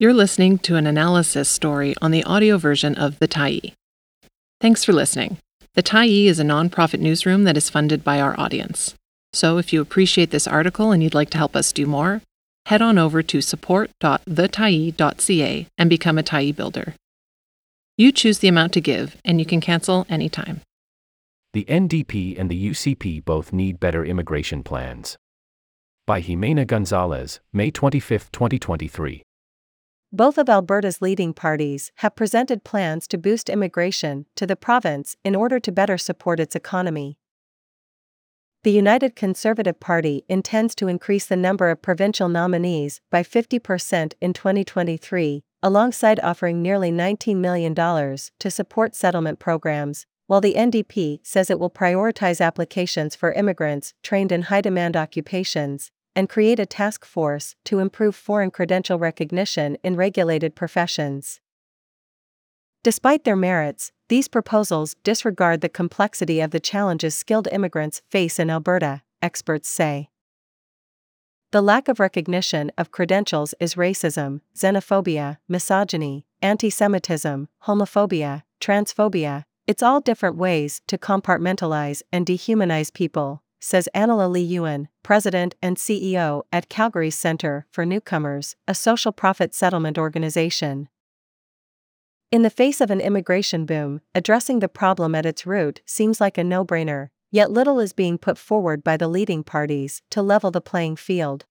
You're listening to an analysis story on the audio version of The Tyee. Thanks for listening. The Tyee is a nonprofit newsroom that is funded by our audience. So if you appreciate this article and you'd like to help us do more, head on over to support.thetyee.ca and become a Tyee builder. You choose the amount to give, and you can cancel anytime. The NDP and the UCP both need better immigration plans. By Ximena Gonzalez, May 25, 2023. Both of Alberta's leading parties have presented plans to boost immigration to the province in order to better support its economy. The United Conservative Party intends to increase the number of provincial nominees by 50% in 2023, alongside offering nearly $19 million to support settlement programs, while the NDP says it will prioritize applications for immigrants trained in high demand occupations and create a task force to improve foreign credential recognition in regulated professions. Despite their merits, these proposals disregard the complexity of the challenges skilled immigrants face in Alberta, experts say. The lack of recognition of credentials is racism, xenophobia, misogyny, anti Semitism, homophobia, transphobia, it's all different ways to compartmentalize and dehumanize people, says Anila Lee Yuen, President and CEO at Calgary's Centre for Newcomers, a social profit settlement organization. In the face of an immigration boom, addressing the problem at its root seems like a no brainer, yet little is being put forward by the leading parties to level the playing field.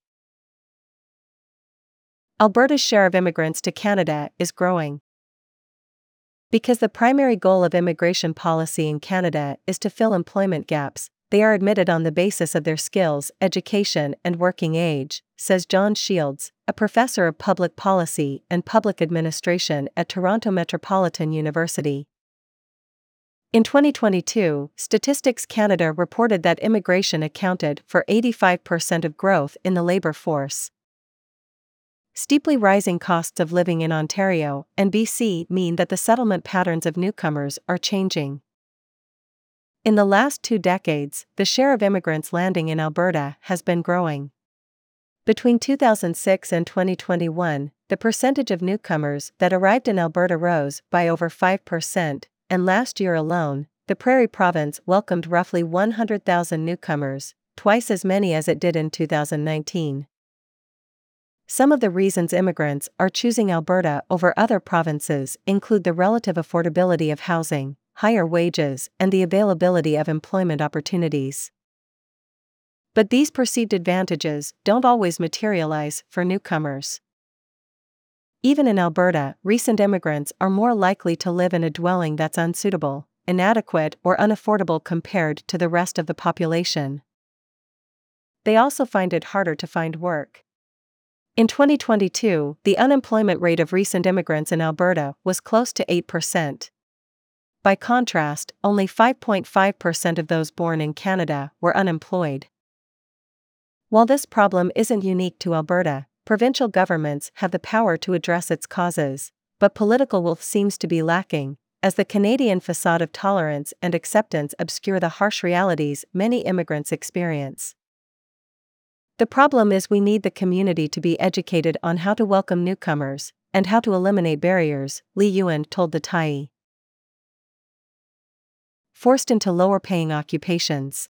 Alberta's share of immigrants to Canada is growing. Because the primary goal of immigration policy in Canada is to fill employment gaps, they are admitted on the basis of their skills, education, and working age, says John Shields, a professor of public policy and public administration at Toronto Metropolitan University. In 2022, Statistics Canada reported that immigration accounted for 85% of growth in the labour force. Steeply rising costs of living in Ontario and BC mean that the settlement patterns of newcomers are changing. In the last two decades, the share of immigrants landing in Alberta has been growing. Between 2006 and 2021, the percentage of newcomers that arrived in Alberta rose by over 5%, and last year alone, the Prairie Province welcomed roughly 100,000 newcomers, twice as many as it did in 2019. Some of the reasons immigrants are choosing Alberta over other provinces include the relative affordability of housing, higher wages, and the availability of employment opportunities. But these perceived advantages don't always materialize for newcomers. Even in Alberta, recent immigrants are more likely to live in a dwelling that's unsuitable, inadequate, or unaffordable compared to the rest of the population. They also find it harder to find work. In 2022, the unemployment rate of recent immigrants in Alberta was close to 8%. By contrast, only 5.5% of those born in Canada were unemployed. While this problem isn't unique to Alberta, provincial governments have the power to address its causes, but political will seems to be lacking, as the Canadian facade of tolerance and acceptance obscure the harsh realities many immigrants experience. The problem is we need the community to be educated on how to welcome newcomers and how to eliminate barriers, Lee Yuen told the Tyee forced into lower paying occupations.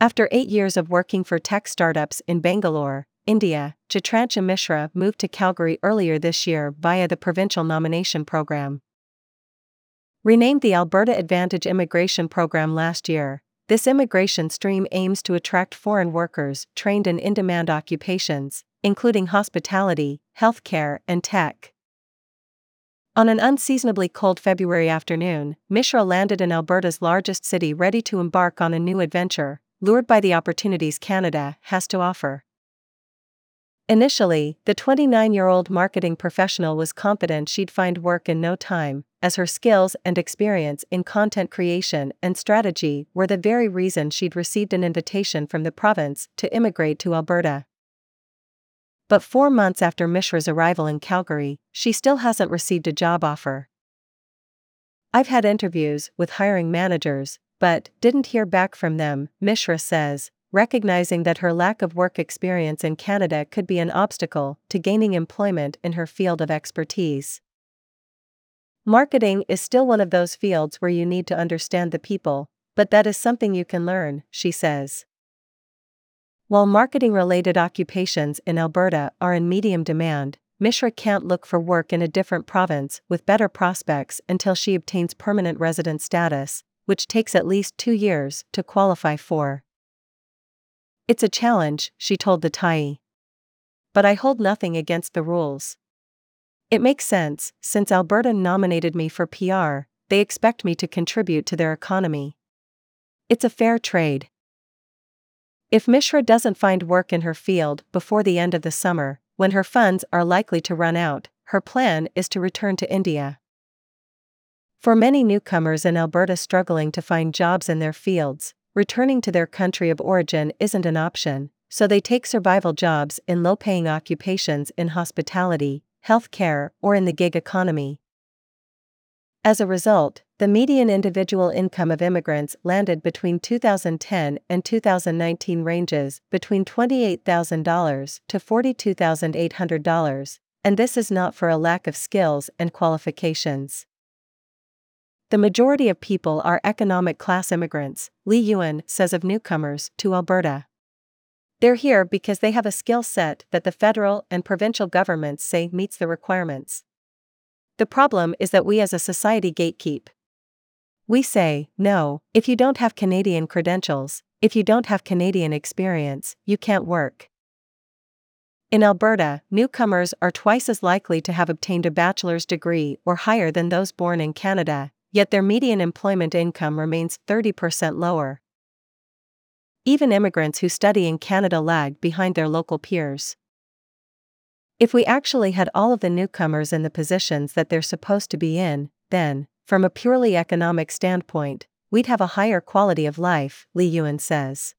After eight years of working for tech startups in Bangalore, India, Chitrancha Mishra moved to Calgary earlier this year via the provincial nomination program. Renamed the Alberta Advantage Immigration Program last year, this immigration stream aims to attract foreign workers trained in in demand occupations, including hospitality, healthcare, and tech. On an unseasonably cold February afternoon, Mishra landed in Alberta's largest city ready to embark on a new adventure, lured by the opportunities Canada has to offer. Initially, the 29 year old marketing professional was confident she'd find work in no time, as her skills and experience in content creation and strategy were the very reason she'd received an invitation from the province to immigrate to Alberta. But four months after Mishra's arrival in Calgary, she still hasn't received a job offer. I've had interviews with hiring managers, but didn't hear back from them, Mishra says, recognizing that her lack of work experience in Canada could be an obstacle to gaining employment in her field of expertise. Marketing is still one of those fields where you need to understand the people, but that is something you can learn, she says. While marketing related occupations in Alberta are in medium demand, Mishra can't look for work in a different province with better prospects until she obtains permanent resident status, which takes at least two years to qualify for. It's a challenge, she told the Tyee. But I hold nothing against the rules. It makes sense, since Alberta nominated me for PR, they expect me to contribute to their economy. It's a fair trade. If Mishra doesn't find work in her field before the end of the summer, when her funds are likely to run out, her plan is to return to India. For many newcomers in Alberta struggling to find jobs in their fields, returning to their country of origin isn't an option, so they take survival jobs in low paying occupations in hospitality, healthcare, or in the gig economy. As a result, the median individual income of immigrants landed between 2010 and 2019 ranges between $28,000 to $42,800, and this is not for a lack of skills and qualifications. The majority of people are economic class immigrants, Lee Yuen says of newcomers to Alberta. They're here because they have a skill set that the federal and provincial governments say meets the requirements. The problem is that we as a society gatekeep. We say, no, if you don't have Canadian credentials, if you don't have Canadian experience, you can't work. In Alberta, newcomers are twice as likely to have obtained a bachelor's degree or higher than those born in Canada, yet their median employment income remains 30% lower. Even immigrants who study in Canada lag behind their local peers. If we actually had all of the newcomers in the positions that they're supposed to be in, then, from a purely economic standpoint, we'd have a higher quality of life, Lee Yuen says.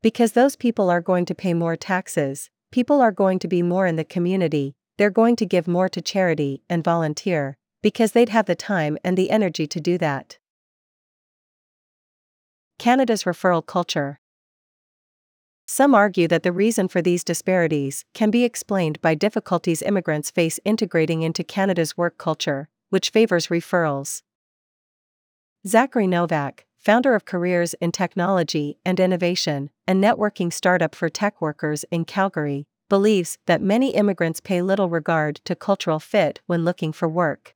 Because those people are going to pay more taxes, people are going to be more in the community, they're going to give more to charity and volunteer, because they'd have the time and the energy to do that. Canada's referral culture. Some argue that the reason for these disparities can be explained by difficulties immigrants face integrating into Canada's work culture, which favors referrals. Zachary Novak, founder of Careers in Technology and Innovation, a networking startup for tech workers in Calgary, believes that many immigrants pay little regard to cultural fit when looking for work.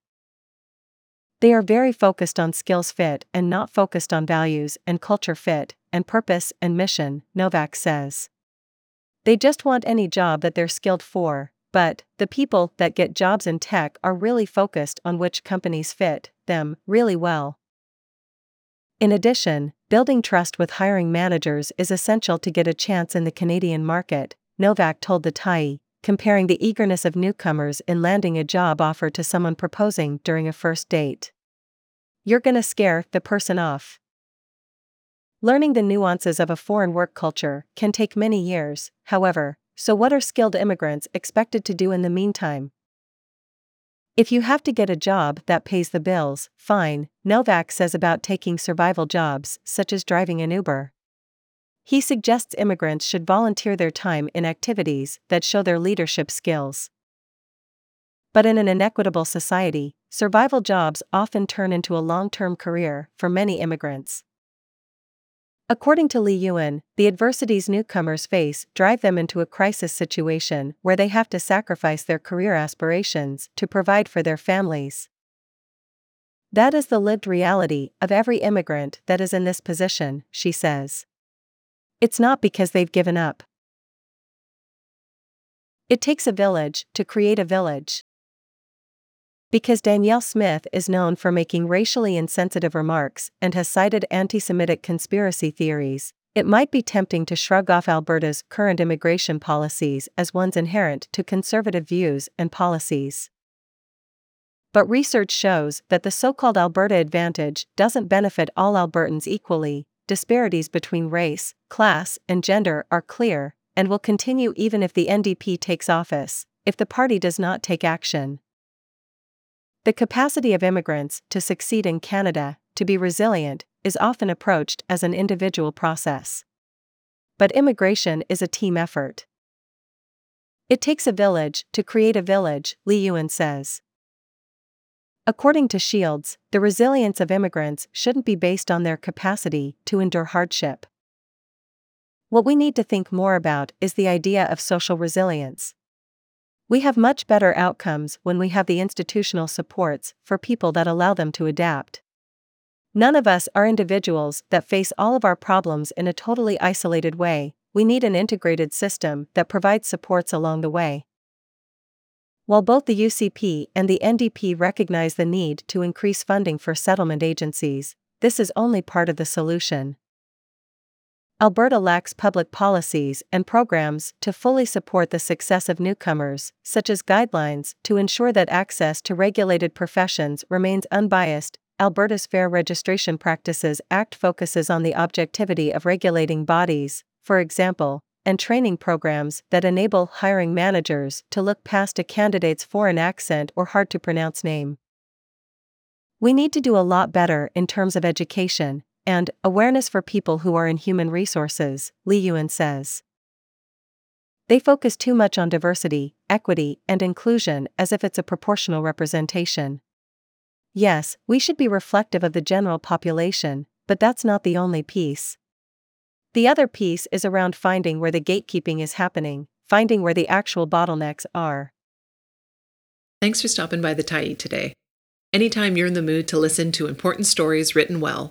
They are very focused on skills fit and not focused on values and culture fit, and purpose and mission, Novak says. They just want any job that they're skilled for, but the people that get jobs in tech are really focused on which companies fit them really well. In addition, building trust with hiring managers is essential to get a chance in the Canadian market, Novak told the Tyee, comparing the eagerness of newcomers in landing a job offer to someone proposing during a first date. You're gonna scare the person off. Learning the nuances of a foreign work culture can take many years, however, so what are skilled immigrants expected to do in the meantime? If you have to get a job that pays the bills, fine, Novak says about taking survival jobs, such as driving an Uber. He suggests immigrants should volunteer their time in activities that show their leadership skills. But in an inequitable society, survival jobs often turn into a long term career for many immigrants. According to Lee Yuen, the adversities newcomers face drive them into a crisis situation where they have to sacrifice their career aspirations to provide for their families. That is the lived reality of every immigrant that is in this position, she says. It's not because they've given up. It takes a village to create a village. Because Danielle Smith is known for making racially insensitive remarks and has cited anti Semitic conspiracy theories, it might be tempting to shrug off Alberta's current immigration policies as ones inherent to conservative views and policies. But research shows that the so called Alberta advantage doesn't benefit all Albertans equally, disparities between race, class, and gender are clear, and will continue even if the NDP takes office, if the party does not take action. The capacity of immigrants to succeed in Canada, to be resilient, is often approached as an individual process. but immigration is a team effort. It takes a village to create a village, Lee Yuen says. According to Shields, the resilience of immigrants shouldn't be based on their capacity to endure hardship. What we need to think more about is the idea of social resilience. We have much better outcomes when we have the institutional supports for people that allow them to adapt. None of us are individuals that face all of our problems in a totally isolated way, we need an integrated system that provides supports along the way. While both the UCP and the NDP recognize the need to increase funding for settlement agencies, this is only part of the solution. Alberta lacks public policies and programs to fully support the success of newcomers, such as guidelines to ensure that access to regulated professions remains unbiased. Alberta's Fair Registration Practices Act focuses on the objectivity of regulating bodies, for example, and training programs that enable hiring managers to look past a candidate's foreign accent or hard to pronounce name. We need to do a lot better in terms of education, and awareness for people who are in human resources, Lee Yuen says. They focus too much on diversity, equity, and inclusion as if it's a proportional representation. Yes, we should be reflective of the general population, but that's not the only piece. The other piece is around finding where the gatekeeping is happening, finding where the actual bottlenecks are. Thanks for stopping by the Tyee today. Anytime you're in the mood to listen to important stories written well,